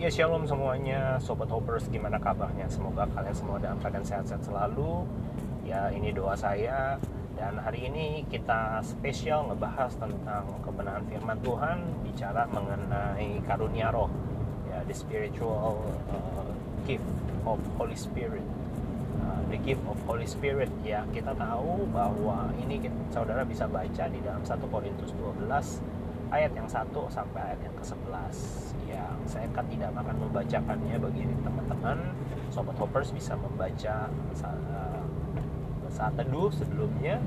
Ya shalom semuanya, Sobat Hoppers gimana kabarnya? Semoga kalian semua dalam keadaan sehat-sehat selalu. Ya ini doa saya. Dan hari ini kita spesial ngebahas tentang kebenaran firman Tuhan Bicara mengenai karunia roh Ya, the spiritual uh, gift of Holy Spirit. Uh, The gift of Holy Spirit. Ya kita tahu bahwa ini saudara bisa baca di dalam 1 Korintus 12 ayat yang 1 sampai ayat yang ke-11 yang saya kan tidak akan membacakannya bagi teman-teman. Sobat hoppers bisa membaca saat, saat teduh sebelumnya.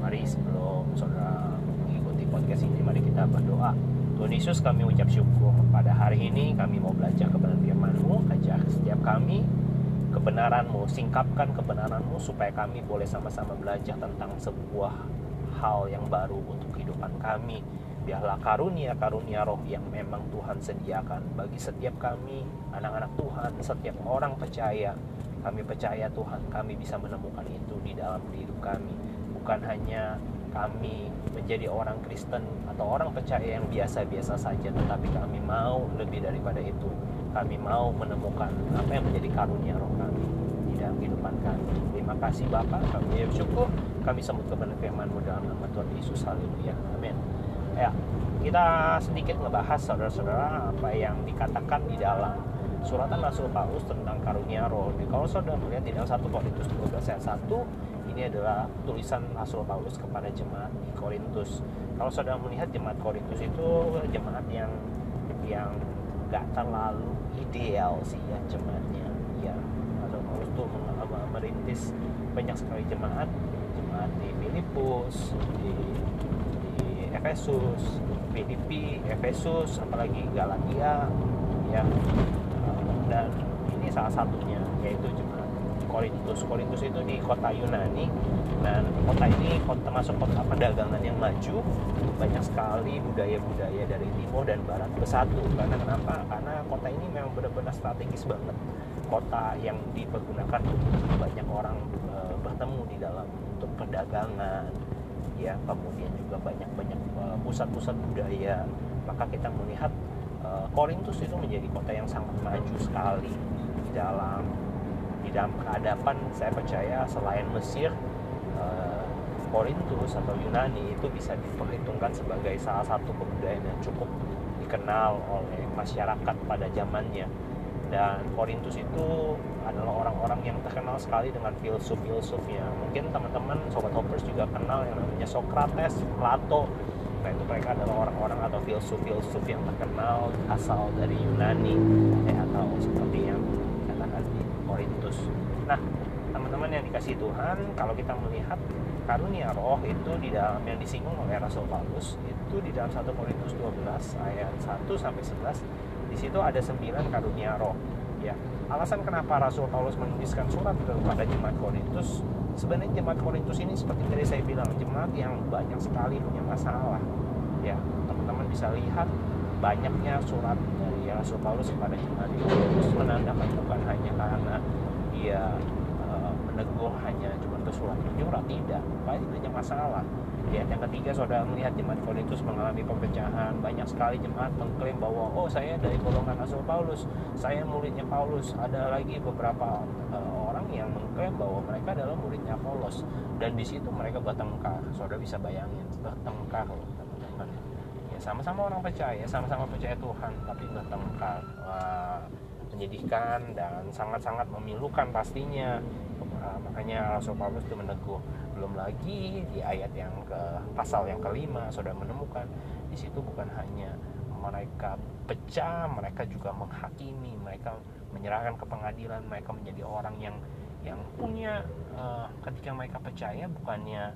Mari sebelum saudara mengikuti podcast ini mari kita berdoa. Tuhan Yesus kami ucap syukur pada hari ini kami mau belajar kebenaran firman-Mu. Ajar setiap kami kebenaran-Mu singkapkan kebenaran-Mu supaya kami boleh sama-sama belajar tentang sebuah hal yang baru untuk kehidupan kami biarlah karunia-karunia roh yang memang Tuhan sediakan bagi setiap kami, anak-anak Tuhan, setiap orang percaya. Kami percaya Tuhan, kami bisa menemukan itu di dalam hidup kami. Bukan hanya kami menjadi orang Kristen atau orang percaya yang biasa-biasa saja, tetapi kami mau lebih daripada itu. Kami mau menemukan apa yang menjadi karunia roh kami di dalam kehidupan kami. Terima kasih Bapak, kami bersyukur. Kami sambut kebenaran firman-Mu dalam nama Tuhan Yesus. Haleluya. Amin ya kita sedikit ngebahas saudara-saudara apa yang dikatakan di dalam suratan Rasul Paulus tentang karunia roh. Kalau saudara melihat di dalam 1 Korintus 12 ayat 1 ini adalah tulisan Rasul Paulus kepada jemaat di Korintus. Kalau saudara melihat jemaat Korintus itu jemaat yang yang gak terlalu ideal sih ya jemaatnya. Ya, Rasul Paulus itu merintis banyak sekali jemaat, jemaat di Filipus, di Efesus, PDP, Efesus, apalagi Galatia, ya. Dan ini salah satunya yaitu jemaat Korintus. Korintus itu di kota Yunani dan kota ini termasuk kota perdagangan yang maju. Banyak sekali budaya-budaya dari timur dan barat bersatu. Karena kenapa? Karena kota ini memang benar-benar strategis banget. Kota yang dipergunakan untuk banyak orang e, bertemu di dalam untuk perdagangan, ya kemudian juga banyak-banyak uh, pusat-pusat budaya. Maka kita melihat uh, Korintus itu menjadi kota yang sangat maju sekali di dalam di dalam peradaban. Saya percaya selain Mesir uh, Korintus atau Yunani itu bisa diperhitungkan sebagai salah satu kebudayaan yang cukup dikenal oleh masyarakat pada zamannya dan Korintus itu adalah orang-orang yang terkenal sekali dengan filsuf-filsufnya mungkin teman-teman sobat hoppers juga kenal yang namanya Socrates, Plato. Nah itu mereka adalah orang-orang atau filsuf-filsuf yang terkenal asal dari Yunani ya, atau seperti yang dikatakan di Korintus. Nah teman-teman yang dikasih Tuhan kalau kita melihat karunia roh itu di dalam yang disinggung oleh Rasul Paulus itu di dalam 1 Korintus 12 ayat 1 sampai 11 di situ ada sembilan karunia roh ya. Alasan kenapa Rasul Paulus menuliskan surat kepada jemaat Korintus? Sebenarnya jemaat Korintus ini seperti tadi saya bilang jemaat yang banyak sekali punya masalah ya. Teman-teman bisa lihat banyaknya surat dari Rasul Paulus kepada jemaat Korintus menandakan bukan hanya karena dia menegur hanya cuma surat menyurat tidak banyak banyak masalah Ya, yang ketiga saudara melihat jemaat Korintus mengalami perpecahan. Banyak sekali jemaat mengklaim bahwa oh saya dari golongan Rasul Paulus, saya muridnya Paulus. Ada lagi beberapa uh, orang yang mengklaim bahwa mereka adalah muridnya Paulus dan di situ mereka bertengkar. Saudara bisa bayangin bertengkar teman-teman. Ya sama-sama orang percaya, sama-sama percaya Tuhan, tapi bertengkar. Wah, menyedihkan dan sangat-sangat memilukan pastinya. Uh, makanya Rasul Paulus itu menegur. Belum lagi di ayat yang ke pasal yang kelima sudah menemukan di situ bukan hanya mereka pecah mereka juga menghakimi mereka menyerahkan ke pengadilan mereka menjadi orang yang yang punya uh, ketika mereka percaya bukannya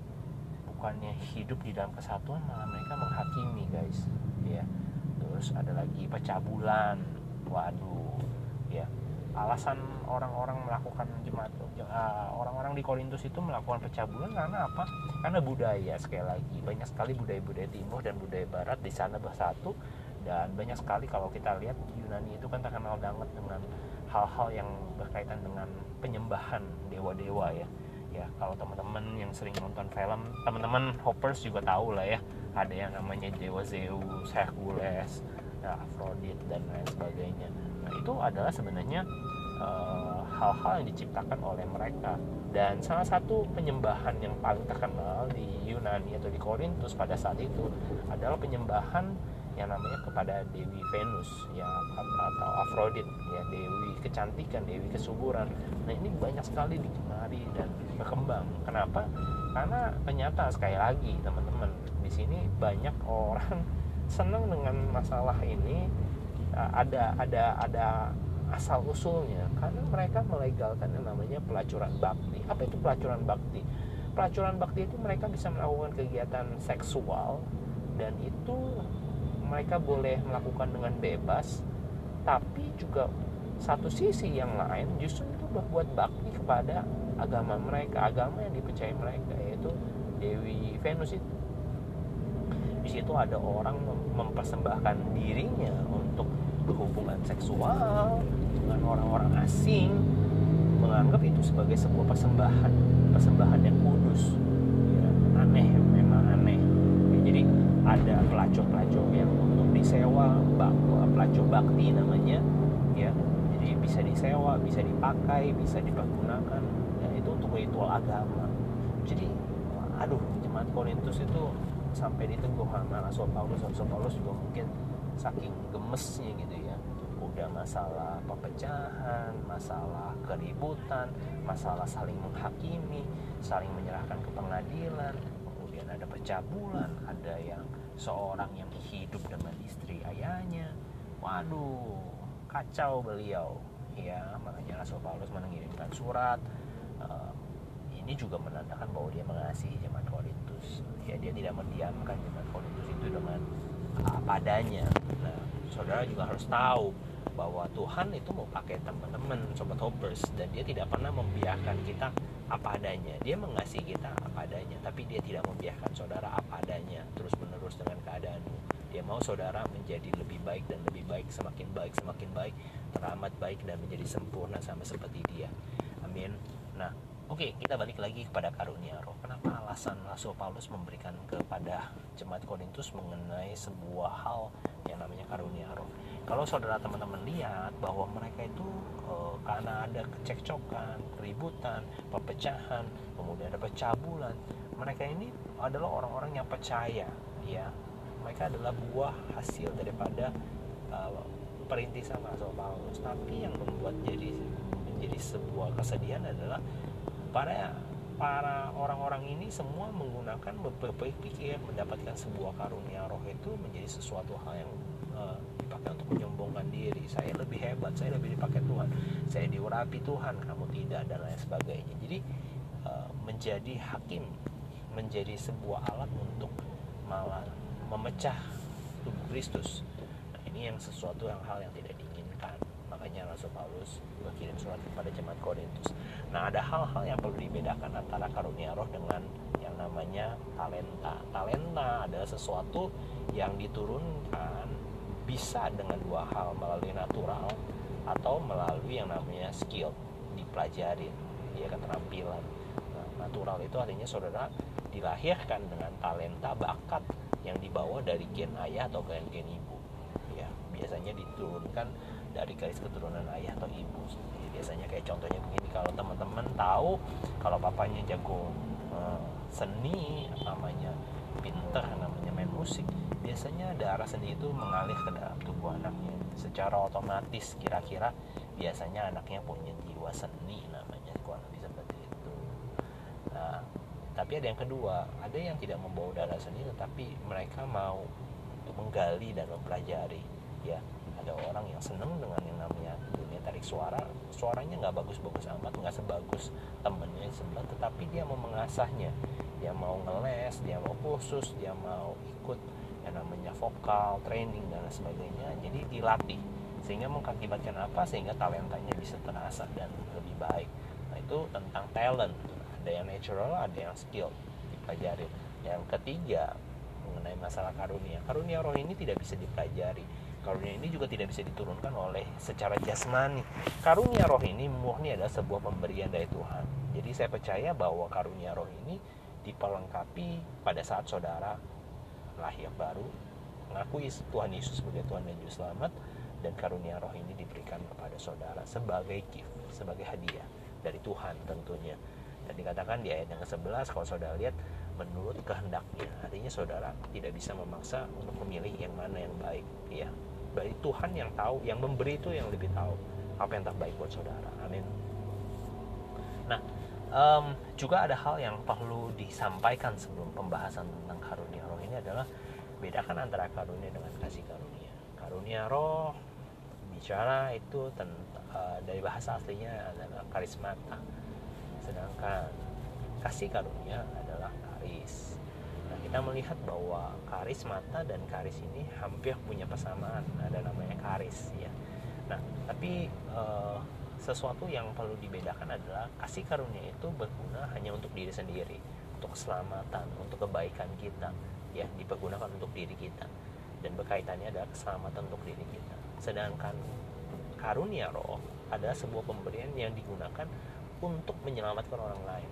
bukannya hidup di dalam kesatuan malah mereka menghakimi guys. Ya terus ada lagi pecah bulan. Waduh. Ya alasan orang-orang melakukan jemaat uh, orang-orang di Korintus itu melakukan pecah bulan karena apa? Karena budaya sekali lagi. Banyak sekali budaya-budaya timur dan budaya barat di sana bersatu. Dan banyak sekali kalau kita lihat Yunani itu kan terkenal banget dengan hal-hal yang berkaitan dengan penyembahan dewa-dewa ya. Ya kalau teman-teman yang sering nonton film teman-teman hoppers juga tahu lah ya. Ada yang namanya dewa Zeus, Hercules ya, Afrodit dan lain sebagainya. Nah itu adalah sebenarnya eh, hal-hal uh, yang diciptakan oleh mereka. Dan salah satu penyembahan yang paling terkenal di Yunani atau di Korintus pada saat itu adalah penyembahan yang namanya kepada Dewi Venus ya atau Afrodit ya Dewi kecantikan Dewi kesuburan. Nah ini banyak sekali digemari dan berkembang. Kenapa? Karena ternyata sekali lagi teman-teman di sini banyak orang senang dengan masalah ini ada ada ada asal usulnya. Karena mereka melegalkan yang namanya pelacuran bakti. Apa itu pelacuran bakti? Pelacuran bakti itu mereka bisa melakukan kegiatan seksual dan itu mereka boleh melakukan dengan bebas. Tapi juga satu sisi yang lain justru itu berbuat bakti kepada agama mereka agama yang dipercaya mereka yaitu Dewi Venus itu di situ ada orang mempersembahkan dirinya untuk berhubungan seksual dengan orang-orang asing menganggap itu sebagai sebuah persembahan persembahan yang kudus. Ya, aneh memang aneh. Ya, jadi ada pelacur-pelacur yang untuk disewa pelacur bakti namanya ya. Jadi bisa disewa bisa dipakai bisa dipergunakan. Ya, itu untuk ritual agama. Jadi aduh jemaat Korintus itu sampai diteguh sama Rasul Paulus Rasul Paulus juga mungkin saking gemesnya gitu ya. Udah masalah perpecahan masalah keributan masalah saling menghakimi saling menyerahkan ke pengadilan kemudian ada pencabulan ada yang seorang yang hidup dengan istri ayahnya. Waduh kacau beliau. Ya makanya Rasul Paulus mengirimkan surat uh, ini juga menandakan bahwa dia mengasihi jemaat Korintus ya dia tidak mendiamkan jemaat Korintus itu dengan apa adanya nah saudara juga harus tahu bahwa Tuhan itu mau pakai teman-teman sobat hoppers dan dia tidak pernah membiarkan kita apa adanya. Dia mengasihi kita apa adanya tapi dia tidak membiarkan saudara apa adanya terus menerus dengan keadaanmu. Dia mau saudara menjadi lebih baik dan lebih baik semakin baik semakin baik teramat baik dan menjadi sempurna sama seperti dia. Amin. Nah Oke, kita balik lagi kepada karunia roh. Kenapa alasan Rasul Paulus memberikan kepada jemaat Korintus mengenai sebuah hal yang namanya karunia roh? Kalau saudara teman-teman lihat bahwa mereka itu e, karena ada kecekcokan, keributan, perpecahan, kemudian ada pencabulan, mereka ini adalah orang-orang yang percaya, ya. Mereka adalah buah hasil daripada e, perintisan Rasul Paulus. Tapi yang membuat jadi menjadi sebuah kesedihan adalah para para orang-orang ini semua menggunakan berpikir mendapatkan sebuah karunia roh itu menjadi sesuatu hal yang uh, dipakai untuk menyombongkan diri. Saya lebih hebat saya lebih dipakai Tuhan. Saya diurapi Tuhan kamu tidak dan lain sebagainya. Jadi uh, menjadi hakim menjadi sebuah alat untuk malah memecah tubuh Kristus. Nah, ini yang sesuatu yang hal yang tidak diinginkan makanya Rasul Paulus berkirim surat kepada jemaat Korintus Nah, ada hal-hal yang perlu dibedakan antara karunia roh dengan yang namanya talenta. Talenta adalah sesuatu yang diturunkan bisa dengan dua hal, melalui natural atau melalui yang namanya skill, dipelajari, ya keterampilan. Nah, natural itu artinya saudara dilahirkan dengan talenta bakat yang dibawa dari gen ayah atau gen gen ibu. Ya, biasanya diturunkan dari garis keturunan ayah atau ibu biasanya kayak contohnya begini kalau teman-teman tahu kalau papanya jago uh, seni namanya pinter namanya main musik biasanya darah seni itu mengalir ke dalam tubuh anaknya. Secara otomatis kira-kira biasanya anaknya punya jiwa seni namanya kurang lebih seperti itu. Nah tapi ada yang kedua ada yang tidak membawa darah seni tetapi mereka mau menggali dan mempelajari ya ada orang yang seneng dengan yang namanya tarik suara. Suaranya nggak bagus-bagus amat nggak sebagus temennya sebelah tetapi dia mau mengasahnya. Dia mau ngeles dia mau khusus dia mau ikut yang namanya vokal training dan sebagainya. Jadi dilatih sehingga mengakibatkan apa? Sehingga talentanya bisa terasa dan lebih baik. Nah itu tentang talent. Ada yang natural ada yang skill dipelajari. Yang ketiga mengenai masalah karunia. Karunia roh ini tidak bisa dipelajari Karunia ini juga tidak bisa diturunkan oleh secara jasmani. Karunia roh ini murni adalah sebuah pemberian dari Tuhan. Jadi saya percaya bahwa karunia roh ini dipelengkapi pada saat saudara lahir baru, mengakui Tuhan Yesus sebagai Tuhan dan Juru Selamat dan karunia roh ini diberikan kepada saudara sebagai gift, sebagai hadiah dari Tuhan tentunya. Dan dikatakan di ayat yang ke-11 kalau saudara lihat menurut kehendaknya. Artinya saudara tidak bisa memaksa untuk memilih yang mana yang baik, ya. Dari Tuhan yang tahu, yang memberi itu yang lebih tahu apa yang terbaik buat saudara. Amin. Nah, um, juga ada hal yang perlu disampaikan sebelum pembahasan tentang karunia roh ini adalah bedakan antara karunia dengan kasih karunia. Karunia roh bicara itu tentang uh, dari bahasa aslinya adalah karismata sedangkan kasih karunia adalah karis kita melihat bahwa karis mata dan karis ini hampir punya persamaan. Ada namanya karis ya. Nah tapi uh, sesuatu yang perlu dibedakan adalah kasih karunia itu berguna hanya untuk diri sendiri untuk keselamatan untuk kebaikan kita ya dipergunakan untuk diri kita. Dan berkaitannya adalah keselamatan untuk diri kita. Sedangkan karunia roh adalah sebuah pemberian yang digunakan untuk menyelamatkan orang lain.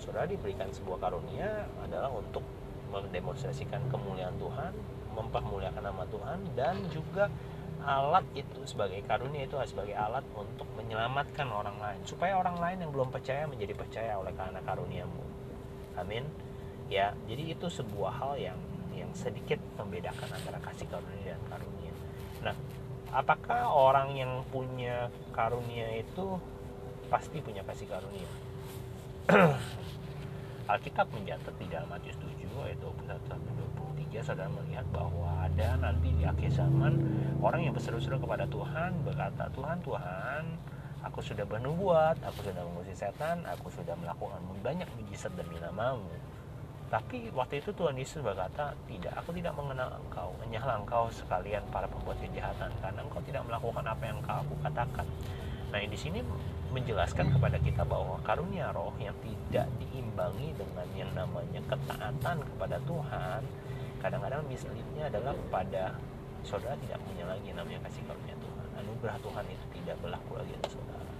Saudara diberikan sebuah karunia adalah untuk mendemonstrasikan kemuliaan Tuhan, mempermuliakan nama Tuhan dan juga alat itu sebagai karunia itu sebagai alat untuk menyelamatkan orang lain supaya orang lain yang belum percaya menjadi percaya oleh karena karuniamu. Amin. Ya, jadi itu sebuah hal yang yang sedikit membedakan antara kasih karunia dan karunia. Nah, apakah orang yang punya karunia itu pasti punya kasih karunia. Alkitab mencatat di dalam Matius 7 ayat 21 sampai 23 saudara melihat bahwa ada nanti di akhir zaman orang yang berseru-seru kepada Tuhan berkata Tuhan Tuhan aku sudah bernubuat aku sudah mengusir setan aku sudah melakukan banyak mujizat demi namamu tapi waktu itu Tuhan Yesus berkata, tidak, aku tidak mengenal engkau, hanyalah engkau sekalian para pembuat kejahatan, karena engkau tidak melakukan apa yang engkau aku katakan. Nah, di sini menjelaskan kepada kita bahwa karunia roh yang tidak diimbangi dengan yang namanya ketaatan kepada Tuhan kadang-kadang misalnya adalah pada saudara tidak punya lagi namanya kasih karunia Tuhan. Anugerah Tuhan itu tidak berlaku lagi untuk saudara.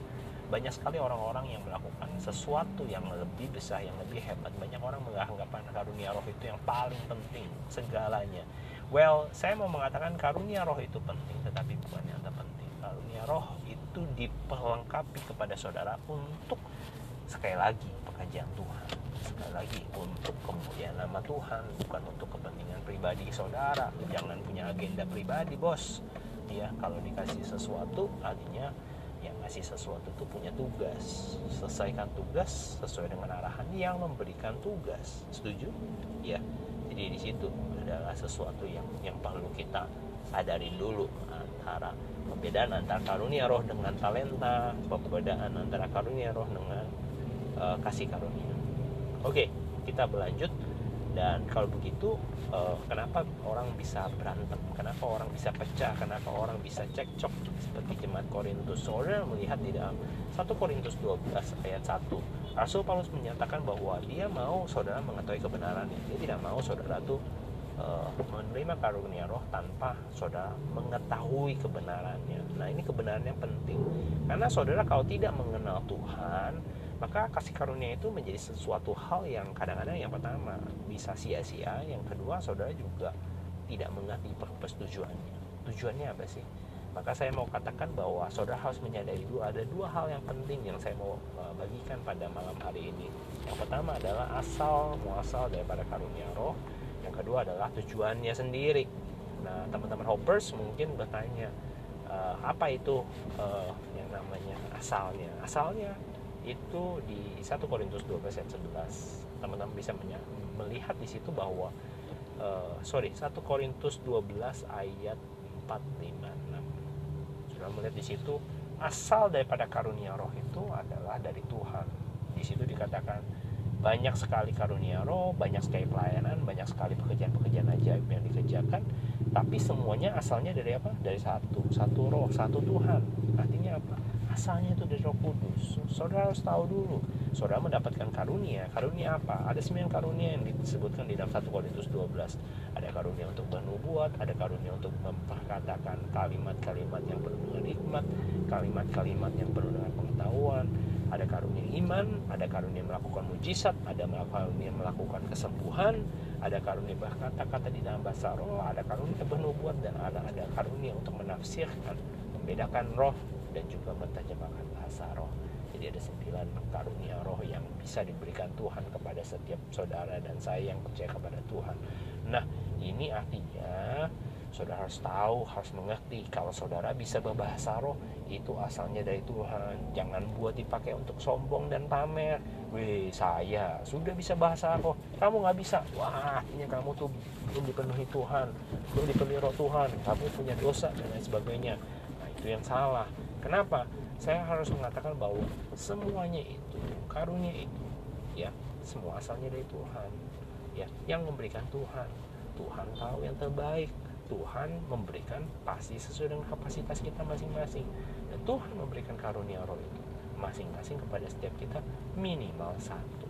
Banyak sekali orang-orang yang melakukan sesuatu yang lebih besar yang lebih hebat. Banyak orang menganggap karunia roh itu yang paling penting segalanya. Well saya mau mengatakan karunia roh itu penting tetapi bukan yang terpenting. Karunia roh itu diperlengkapi kepada saudara untuk sekali lagi pekerjaan Tuhan. Sekali lagi untuk kemudian nama Tuhan bukan untuk kepentingan pribadi saudara. Jangan punya agenda pribadi bos. Ya kalau dikasih sesuatu artinya yang ngasih sesuatu itu punya tugas. Selesaikan tugas sesuai dengan arahan yang memberikan tugas. Setuju? Ya jadi di situ adalah sesuatu yang yang perlu kita sadari dulu antara perbedaan antara karunia roh dengan talenta perbedaan antara karunia roh dengan uh, kasih karunia. Oke kita berlanjut. Dan kalau begitu uh, kenapa orang bisa berantem? Kenapa orang bisa pecah? Kenapa orang bisa cekcok seperti jemaat Korintus. Saudara melihat di dalam 1 Korintus 12 ayat 1 Rasul Paulus menyatakan bahwa dia mau saudara mengetahui kebenarannya. Dia tidak mau saudara tuh uh, menerima karunia roh tanpa saudara mengetahui kebenarannya. Nah, ini kebenaran yang penting. Karena saudara kalau tidak mengenal Tuhan, maka kasih karunia itu menjadi sesuatu hal yang kadang-kadang yang pertama bisa sia-sia, yang kedua saudara juga tidak mengerti purpose tujuannya. Tujuannya apa sih? Maka saya mau katakan bahwa saudara harus menyadari dua ada dua hal yang penting yang saya mau uh, bagikan pada malam hari ini. Yang pertama adalah asal muasal daripada karunia roh kedua adalah tujuannya sendiri. Nah teman-teman hoppers mungkin bertanya uh, apa itu uh, yang namanya asalnya? Asalnya itu di 1 Korintus 12 ayat 11 teman-teman bisa melihat di situ bahwa uh, sorry 1 Korintus 12 ayat 4, 5, 6 sudah melihat di situ asal daripada karunia roh itu adalah dari Tuhan. Di situ dikatakan banyak sekali karunia roh, banyak sekali pelayanan, banyak sekali pekerjaan-pekerjaan ajaib yang dikerjakan, tapi semuanya asalnya dari apa? Dari satu, satu roh, satu Tuhan. Artinya apa? Asalnya itu dari Roh Kudus. Saudara harus tahu dulu. Saudara mendapatkan karunia. Karunia apa? Ada sembilan karunia yang disebutkan di dalam 1 Korintus 12. Ada karunia untuk bernubuat, ada karunia untuk memperkatakan kalimat-kalimat yang penuh dengan hikmat, kalimat-kalimat yang penuh dengan pengetahuan, ada karunia iman, ada karunia melakukan mujizat, ada karunia melakukan kesembuhan, ada karunia berkata-kata di dalam bahasa roh ada karunia bernubuat dan ada ada karunia untuk menafsirkan membedakan roh dan juga menerjemahkan bahasa roh. Jadi ada sembilan karunia roh yang bisa diberikan Tuhan kepada setiap saudara dan saya yang percaya kepada Tuhan. Nah ini artinya saudara harus tahu, harus mengerti kalau saudara bisa berbahasa roh itu asalnya dari Tuhan. Jangan buat dipakai untuk sombong dan pamer. Wih, saya sudah bisa bahasa roh, kamu nggak bisa. Wah, ini kamu tuh belum dipenuhi Tuhan, belum dipenuhi roh Tuhan, kamu punya dosa dan lain sebagainya. Nah, itu yang salah. Kenapa? Saya harus mengatakan bahwa semuanya itu, karunia itu, ya, semua asalnya dari Tuhan. Ya, yang memberikan Tuhan. Tuhan tahu yang terbaik Tuhan memberikan pasti sesuai dengan kapasitas kita masing-masing. Dan Tuhan memberikan karunia roh itu masing-masing kepada setiap kita minimal satu.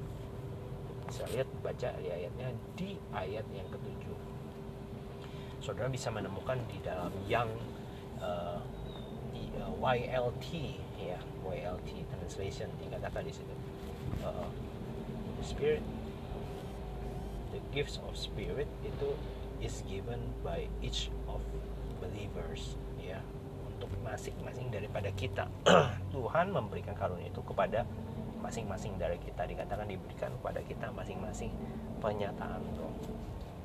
Bisa lihat baca di ayatnya di ayat yang ketujuh. Saudara bisa menemukan di dalam yang uh, di, uh, YLT ya YLT translation dikatakan di situ. Uh, the spirit the gifts of spirit itu is given by each of believers ya untuk masing-masing daripada kita. Tuhan memberikan karunia itu kepada masing-masing dari kita. Dikatakan diberikan kepada kita masing-masing penyataan roh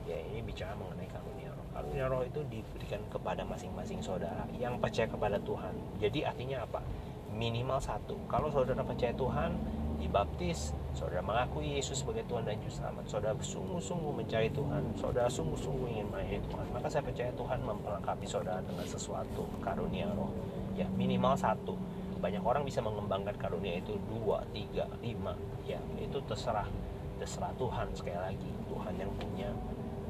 ya ini bicara mengenai karunia roh. Karunia roh itu diberikan kepada masing-masing saudara yang percaya kepada Tuhan. Jadi artinya apa? Minimal satu. Kalau saudara percaya Tuhan dibaptis, saudara mengakui Yesus sebagai Tuhan dan Juru Selamat, saudara sungguh-sungguh mencari Tuhan, saudara sungguh-sungguh ingin melayani Tuhan, maka saya percaya Tuhan memperlengkapi saudara dengan sesuatu karunia roh. Ya, minimal satu. Banyak orang bisa mengembangkan karunia itu dua, tiga, lima. Ya, itu terserah terserah Tuhan sekali lagi. Tuhan yang punya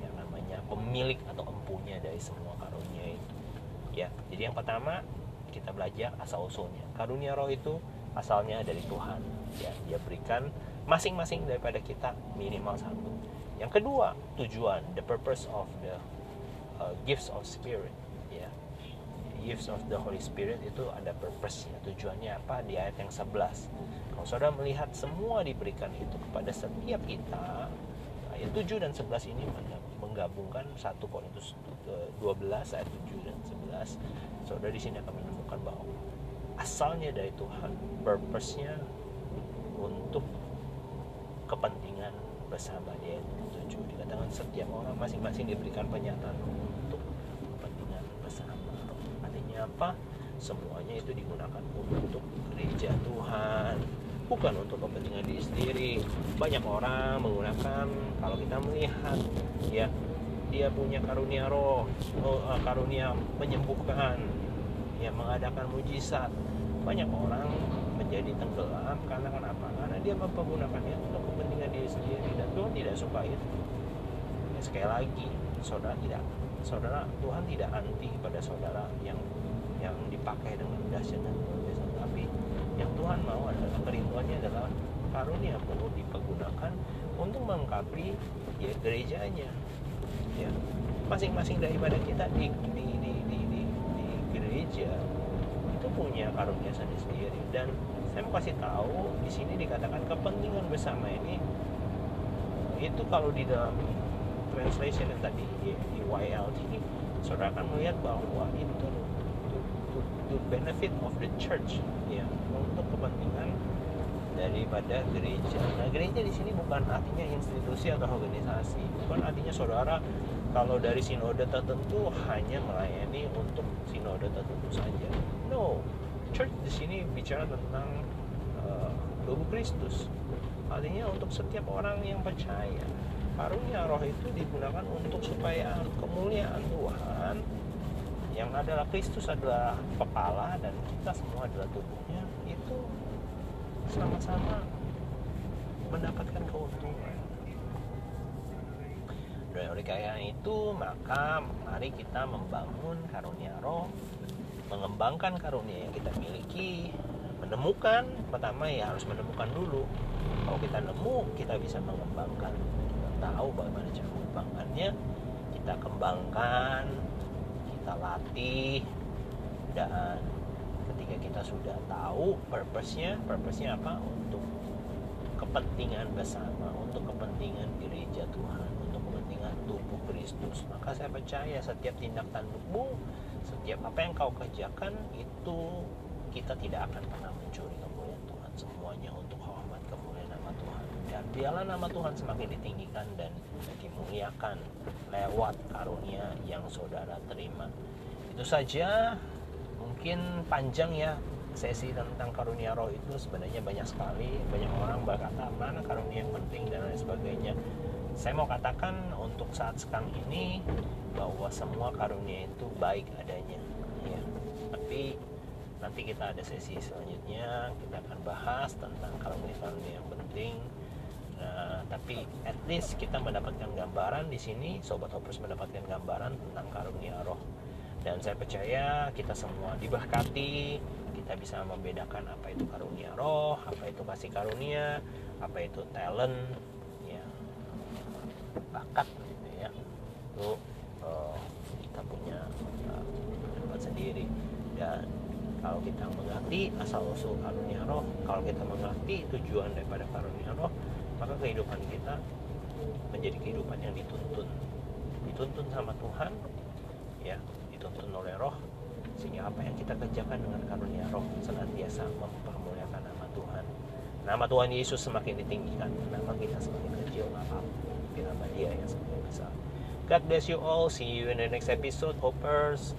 yang namanya pemilik atau empunya dari semua karunia itu. Ya, jadi yang pertama kita belajar asal usulnya. Karunia roh itu asalnya dari Tuhan ya dia berikan masing-masing daripada kita minimal satu. Yang kedua tujuan the purpose of the uh, gifts of spirit ya. Gifts of the Holy Spirit itu ada purpose ya tujuannya apa? Di ayat yang 11 kalau saudara melihat semua diberikan itu kepada setiap kita ayat 7 dan 11 ini menggabungkan 1 Korintus 12 ayat 7 dan 11 saudara di sini akan menemukan bahwa asalnya dari Tuhan purpose-nya untuk kepentingan bersama dia tujuh dikatakan setiap orang masing-masing diberikan pernyataan untuk kepentingan bersama artinya apa? Semuanya itu digunakan untuk gereja Tuhan bukan untuk kepentingan diri sendiri. Banyak orang menggunakan kalau kita melihat ya dia punya karunia roh oh, eh, karunia menyembuhkan ya mengadakan mujizat. Banyak orang menjadi tenggelam karena kenapa? Karena dia mempergunakannya untuk sendiri dan Tuhan tidak suka itu. Ya, sekali lagi, saudara tidak, saudara Tuhan tidak anti pada saudara yang yang dipakai dengan dahsyat dan luar biasa, tapi yang Tuhan mau adalah kerinduannya adalah karunia perlu dipergunakan untuk melengkapi ya gerejanya. Ya masing-masing daripada kita di di di di, di, di gereja itu punya karunia sendiri dan saya mau kasih tahu di sini dikatakan kepentingan bersama ini itu kalau di dalam translation yang tadi di, YLT saudara akan melihat bahwa itu to, to, to benefit of the church ya untuk kepentingan daripada gereja. Nah, gereja di sini bukan artinya institusi atau organisasi, bukan artinya saudara kalau dari sinode tertentu hanya melayani untuk sinode tertentu saja. No, church di sini bicara tentang uh, tubuh Kristus. Artinya untuk setiap orang yang percaya. Karunia roh itu digunakan untuk supaya kemuliaan Tuhan yang adalah Kristus adalah kepala dan kita semua adalah tubuhnya itu sama-sama mendapatkan keuntungan dan oleh karena itu maka mari kita membangun karunia roh mengembangkan karunia yang kita miliki menemukan pertama ya harus menemukan dulu kalau kita nemu kita bisa mengembangkan. Kita tahu bagaimana cara mengembangkannya. Kita kembangkan kita latih dan ketika kita sudah tahu purpose-nya purpose-nya apa? Untuk kepentingan bersama untuk kepentingan gereja Tuhan untuk kepentingan tubuh Kristus. Maka saya percaya setiap tindak tandukmu setiap apa yang kau kerjakan itu kita tidak akan pernah mencuri kemuliaan Tuhan semuanya untuk hormat kemuliaan nama Tuhan dan biarlah nama Tuhan semakin ditinggikan dan dimuliakan lewat karunia yang saudara terima. Itu saja mungkin panjang ya sesi tentang karunia roh itu. Sebenarnya banyak sekali banyak orang berkata mana karunia yang penting dan lain sebagainya. Saya mau katakan untuk saat sekarang ini bahwa semua karunia itu baik adanya ya. Tapi nanti kita ada sesi selanjutnya kita akan bahas tentang karunia-karunia yang penting Nah, tapi at least kita mendapatkan gambaran di sini, sobat Hoppers mendapatkan gambaran tentang karunia roh. Dan saya percaya kita semua diberkati kita bisa membedakan apa itu karunia roh, apa itu kasih karunia, apa itu talent, ya bakat gitu ya. Itu uh, kita punya uh, sendiri dan kalau kita mengerti asal usul karunia roh, kalau kita mengerti tujuan daripada karunia roh, maka kehidupan kita menjadi kehidupan yang dituntun, dituntun sama Tuhan, ya, dituntun oleh roh, sehingga apa yang kita kerjakan dengan karunia roh senantiasa mempermuliakan nama Tuhan. Nama Tuhan Yesus semakin ditinggikan nama kita semakin kecil apa nama dia yang semakin besar. God bless you all. See you in the next episode hopers.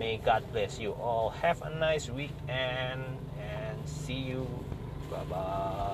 May God bless you all. Have a nice weekend and see you. Bye bye